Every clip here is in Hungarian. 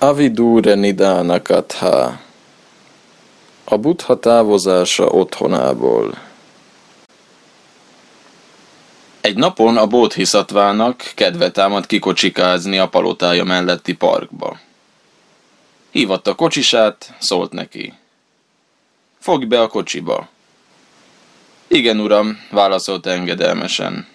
Avidure Nidanakatha A Buddha távozása otthonából Egy napon a bódhiszatvának kedve támad kikocsikázni a palotája melletti parkba. Hívatta kocsisát, szólt neki. Fogj be a kocsiba. Igen, uram, válaszolt engedelmesen.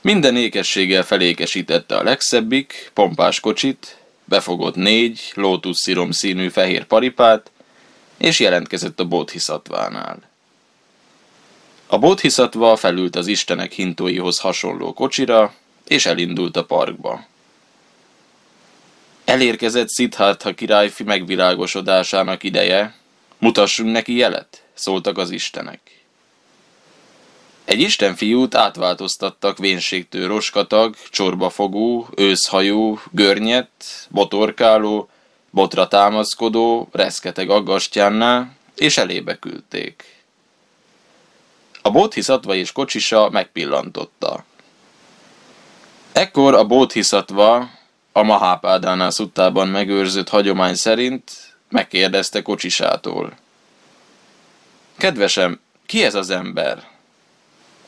Minden ékességgel felékesítette a legszebbik, pompás kocsit, befogott négy lótuszszirom színű fehér paripát, és jelentkezett a bódhiszatvánál. A bódhiszatva felült az istenek hintóihoz hasonló kocsira, és elindult a parkba. Elérkezett Siddhartha királyfi megvilágosodásának ideje, mutassunk neki jelet, szóltak az istenek. Egy istenfiút átváltoztattak vénségtől roskatag, csorbafogó, őszhajú, görnyet, botorkáló, botra támaszkodó, reszketeg aggastyánná, és elébe küldték. A bódhiszatva és kocsisa megpillantotta. Ekkor a bódhiszatva a Mahápádánál szuttában megőrzött hagyomány szerint megkérdezte kocsisától. Kedvesem, ki ez az ember?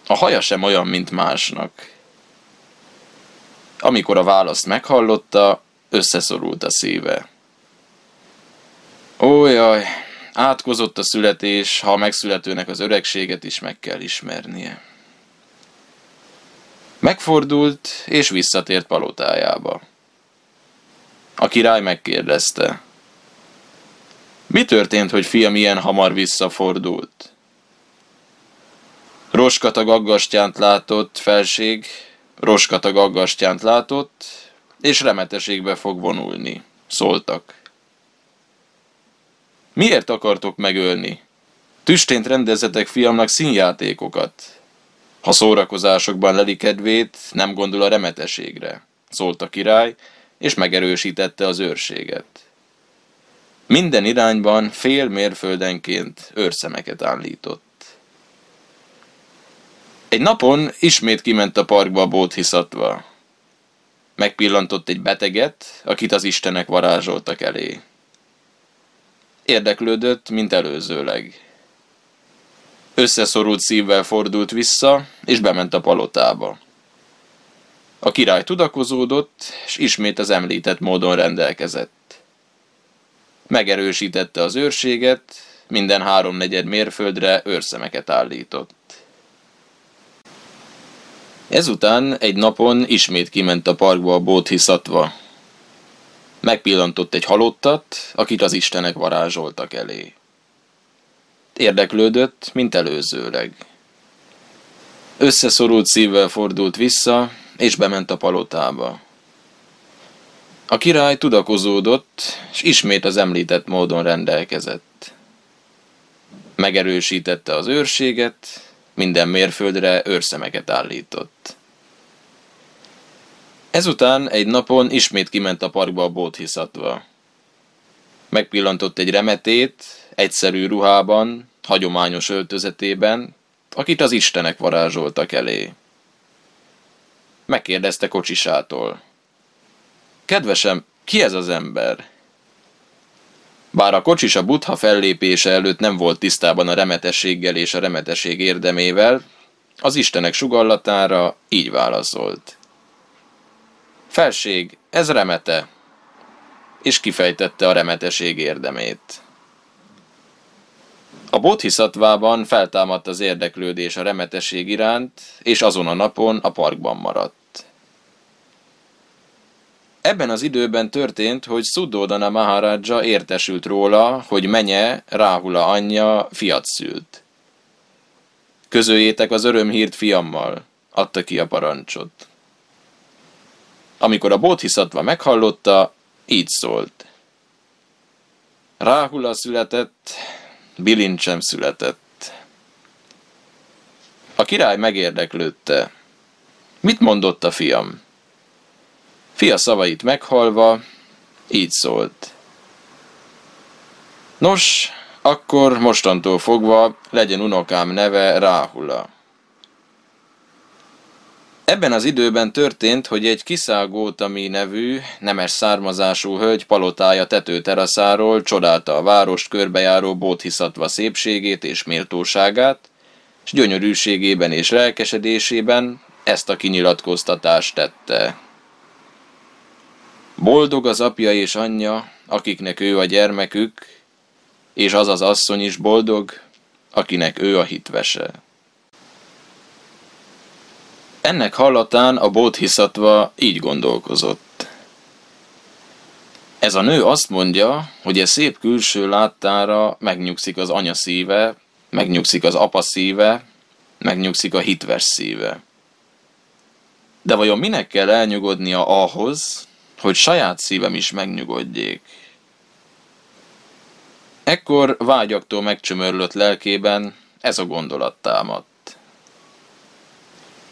A haja sem olyan, mint másnak. Amikor a választ meghallotta, összeszorult a szíve. Ó, jaj, átkozott a születés, ha a megszületőnek az öregséget is meg kell ismernie. Megfordult, és visszatért palotájába. A király megkérdezte. Mi történt, hogy fiam ilyen hamar visszafordult? Roskatag aggastyánt látott, felség, roskatag aggastyánt látott, és remeteségbe fog vonulni, szóltak. Miért akartok megölni? Tüstént rendezetek fiamnak színjátékokat. Ha szórakozásokban leli kedvét, nem gondol a remeteségre, szólt a király, és megerősítette az őrséget. Minden irányban fél mérföldenként őrszemeket állított. Egy napon ismét kiment a parkba a bódhiszatva. Megpillantott egy beteget, akit az istenek varázsoltak elé. Érdeklődött, mint előzőleg. Összeszorult szívvel fordult vissza, és bement a palotába. A király tudakozódott, és ismét az említett módon rendelkezett. Megerősítette az őrséget, minden háromnegyed mérföldre őrszemeket állított. Ezután egy napon ismét kiment a parkba a bódhiszatva. Megpillantott egy halottat, akit az istenek varázsoltak elé. Érdeklődött, mint előzőleg. Összeszorult szívvel fordult vissza, és bement a palotába. A király tudakozódott, és ismét az említett módon rendelkezett. Megerősítette az őrséget, minden mérföldre őrszemeket állított. Ezután egy napon ismét kiment a parkba a bódhiszatva. Megpillantott egy remetét, egyszerű ruhában, hagyományos öltözetében, akit az istenek varázsoltak elé. Megkérdezte kocsisától. Kedvesem, ki ez az ember? Bár a kocsis a buddha fellépése előtt nem volt tisztában a remetességgel és a remetesség érdemével, az istenek sugallatára így válaszolt. Felség, ez remete, és kifejtette a remeteség érdemét. A bodhisattvában feltámadt az érdeklődés a remetesség iránt, és azon a napon a parkban maradt. Ebben az időben történt, hogy Suddodana Maharaja értesült róla, hogy menye, Ráhula anyja fiat szült. Közöljétek az örömhírt fiammal, adta ki a parancsot. Amikor a bódhiszatva meghallotta, így szólt. Ráhula született, bilincsem született. A király megérdeklődte. Mit mondott a fiam? Fia szavait meghalva, így szólt. Nos, akkor mostantól fogva legyen unokám neve Ráhula. Ebben az időben történt, hogy egy Kiszágótami nevű, nemes származású hölgy palotája tetőteraszáról csodálta a várost körbejáró bódhiszatva szépségét és méltóságát, és gyönyörűségében és lelkesedésében ezt a kinyilatkoztatást tette. Boldog az apja és anyja, akiknek ő a gyermekük, és az az asszony is boldog, akinek ő a hitvese. Ennek hallatán a bódhiszatva így gondolkozott. Ez a nő azt mondja, hogy e szép külső láttára megnyugszik az anya szíve, megnyugszik az apa szíve, megnyugszik a hitves szíve. De vajon minek kell elnyugodnia ahhoz, hogy saját szívem is megnyugodjék? Ekkor vágyaktól megcsömörlött lelkében ez a gondolat támadt.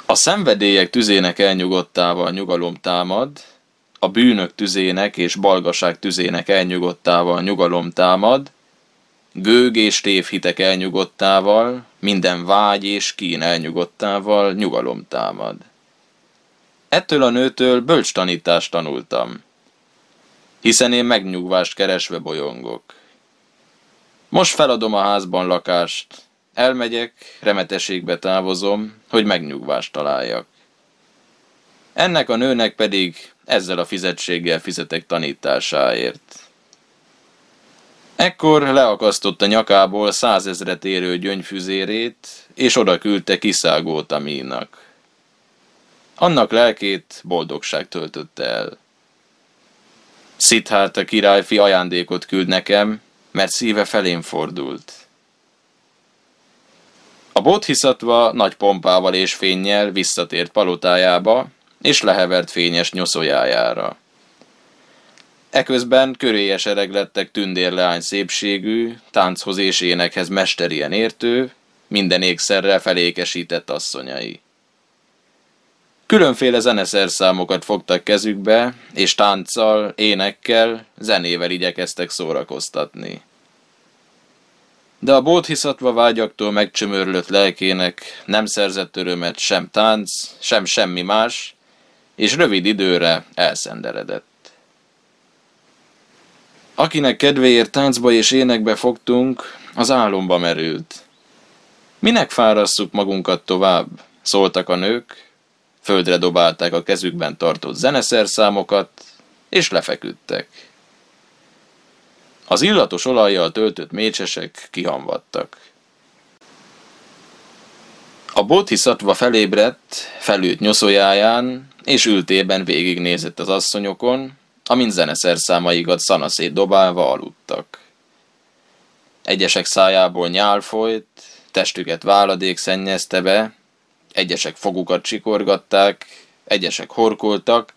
A szenvedélyek tüzének elnyugodtával nyugalom támad, a bűnök tüzének és balgaság tüzének elnyugodtával nyugalom támad, gőg és tévhitek elnyugodtával, minden vágy és kín elnyugodtával nyugalom támad. Ettől a nőtől bölcs tanítást tanultam, hiszen én megnyugvást keresve bolyongok. Most feladom a házban lakást, elmegyek, remeteségbe távozom, hogy megnyugvást találjak. Ennek a nőnek pedig ezzel a fizetséggel fizetek tanításáért. Ekkor leakasztotta nyakából százezret érő gyöngyfüzérét, és oda küldte kiszágót a mínak. Annak lelkét boldogság töltötte el. a királyfi ajándékot küld nekem, mert szíve felén fordult. A bodhisattva nagy pompával és fénnyel visszatért palotájába, és lehevert fényes nyoszójájára. Eközben köréjes ereg lettek tündérleány szépségű, tánchoz és énekhez mesterien értő, minden ékszerrel felékesített asszonyai. Különféle zeneszerszámokat fogtak kezükbe, és tánccal, énekkel, zenével igyekeztek szórakoztatni. De a bódhiszatva vágyaktól megcsömörlött lelkének nem szerzett örömet sem tánc, sem semmi más, és rövid időre elszenderedett. Akinek kedvéért táncba és énekbe fogtunk, az álomba merült. Minek fárasszuk magunkat tovább? Szóltak a nők, földre dobálták a kezükben tartott zeneszerszámokat, és lefeküdtek. Az illatos olajjal töltött mécsesek kihamvadtak. A bodhisattva felébredt, felült nyoszójáján, és ültében végignézett az asszonyokon, amint zeneszerszámaikat szanaszét dobálva aludtak. Egyesek szájából nyál folyt, testüket váladék szennyezte be, egyesek fogukat csikorgatták, egyesek horkoltak,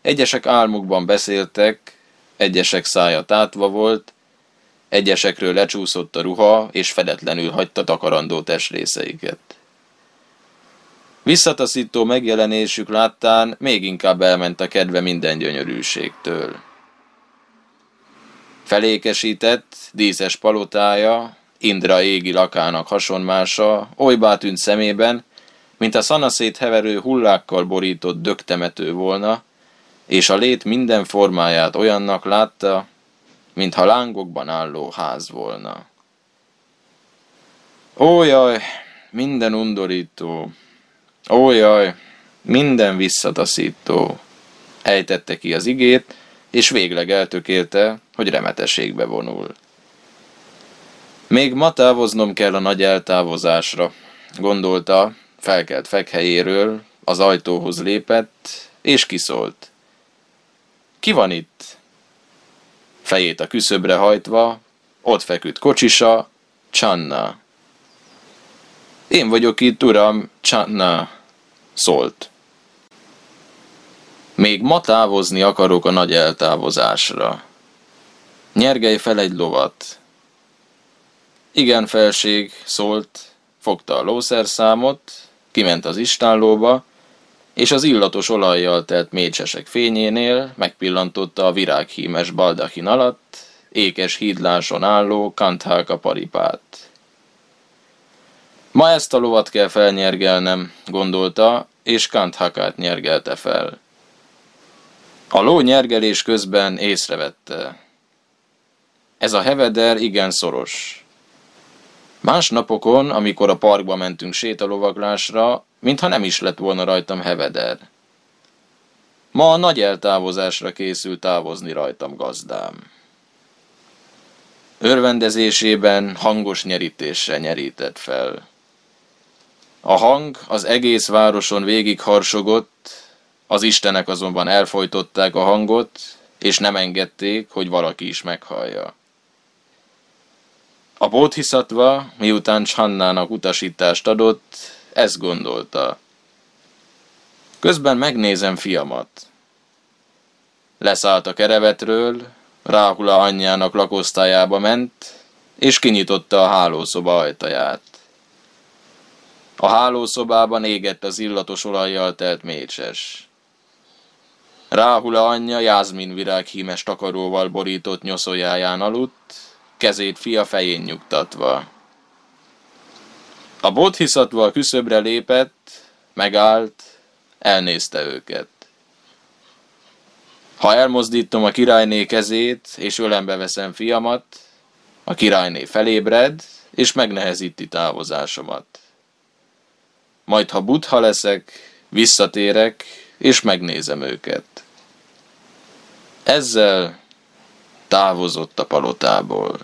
egyesek álmukban beszéltek, egyesek szája tátva volt, egyesekről lecsúszott a ruha, és fedetlenül hagyta takarandó testrészeiket. Visszataszító megjelenésük láttán még inkább elment a kedve minden gyönyörűségtől. Felékesített, díszes palotája, Indra égi lakának hasonmása olybá tűnt szemében, mint a szanaszét heverő hullákkal borított dögtemető volna, és a lét minden formáját olyannak látta, mintha lángokban álló ház volna. Ó jaj, minden undorító, ó jaj, minden visszataszító. Ejtette ki az igét, és végleg eltökélte, hogy remeteségbe vonul. Még ma távoznom kell a nagy eltávozásra, gondolta, felkelt fekhelyéről, az ajtóhoz lépett, és kiszólt. Ki van itt? Fejét a küszöbre hajtva, ott feküdt kocsisa, Csanna. Én vagyok itt, uram, Csanna, szólt. Még ma távozni akarok a nagy eltávozásra. Nyergej fel egy lovat. Igen, felség, szólt, fogta a lószerszámot, kiment az istállóba, és az illatos olajjal telt mécsesek fényénél megpillantotta a virághímes baldachin alatt, ékes hídláson álló Kanthálka paripát. Ma ezt a lovat kell felnyergelnem, gondolta, és Kanthakát nyergelte fel. A ló nyergelés közben észrevette. Ez a heveder igen szoros. Más napokon, amikor a parkba mentünk sétalovaglásra, mintha nem is lett volna rajtam heveder. Ma a nagy eltávozásra készült távozni rajtam gazdám. Örvendezésében hangos nyerítéssel nyerített fel. A hang az egész városon végig harsogott, az istenek azonban elfolytották a hangot, és nem engedték, hogy valaki is meghallja. A bódhiszatva, miután Csannának utasítást adott, ezt gondolta. Közben megnézem fiamat. Leszállt a kerevetről, Ráhula anyjának lakosztályába ment, és kinyitotta a hálószoba ajtaját. A hálószobában égett az illatos olajjal telt mécses. Ráhula anyja Jászmin virág hímes takaróval borított nyoszójáján aludt, kezét fia fején nyugtatva. A bodhisattva küszöbre lépett, megállt, elnézte őket. Ha elmozdítom a királyné kezét, és ölembe veszem fiamat, a királyné felébred, és megnehezíti távozásomat. Majd ha butha leszek, visszatérek, és megnézem őket. Ezzel távozott a palotából.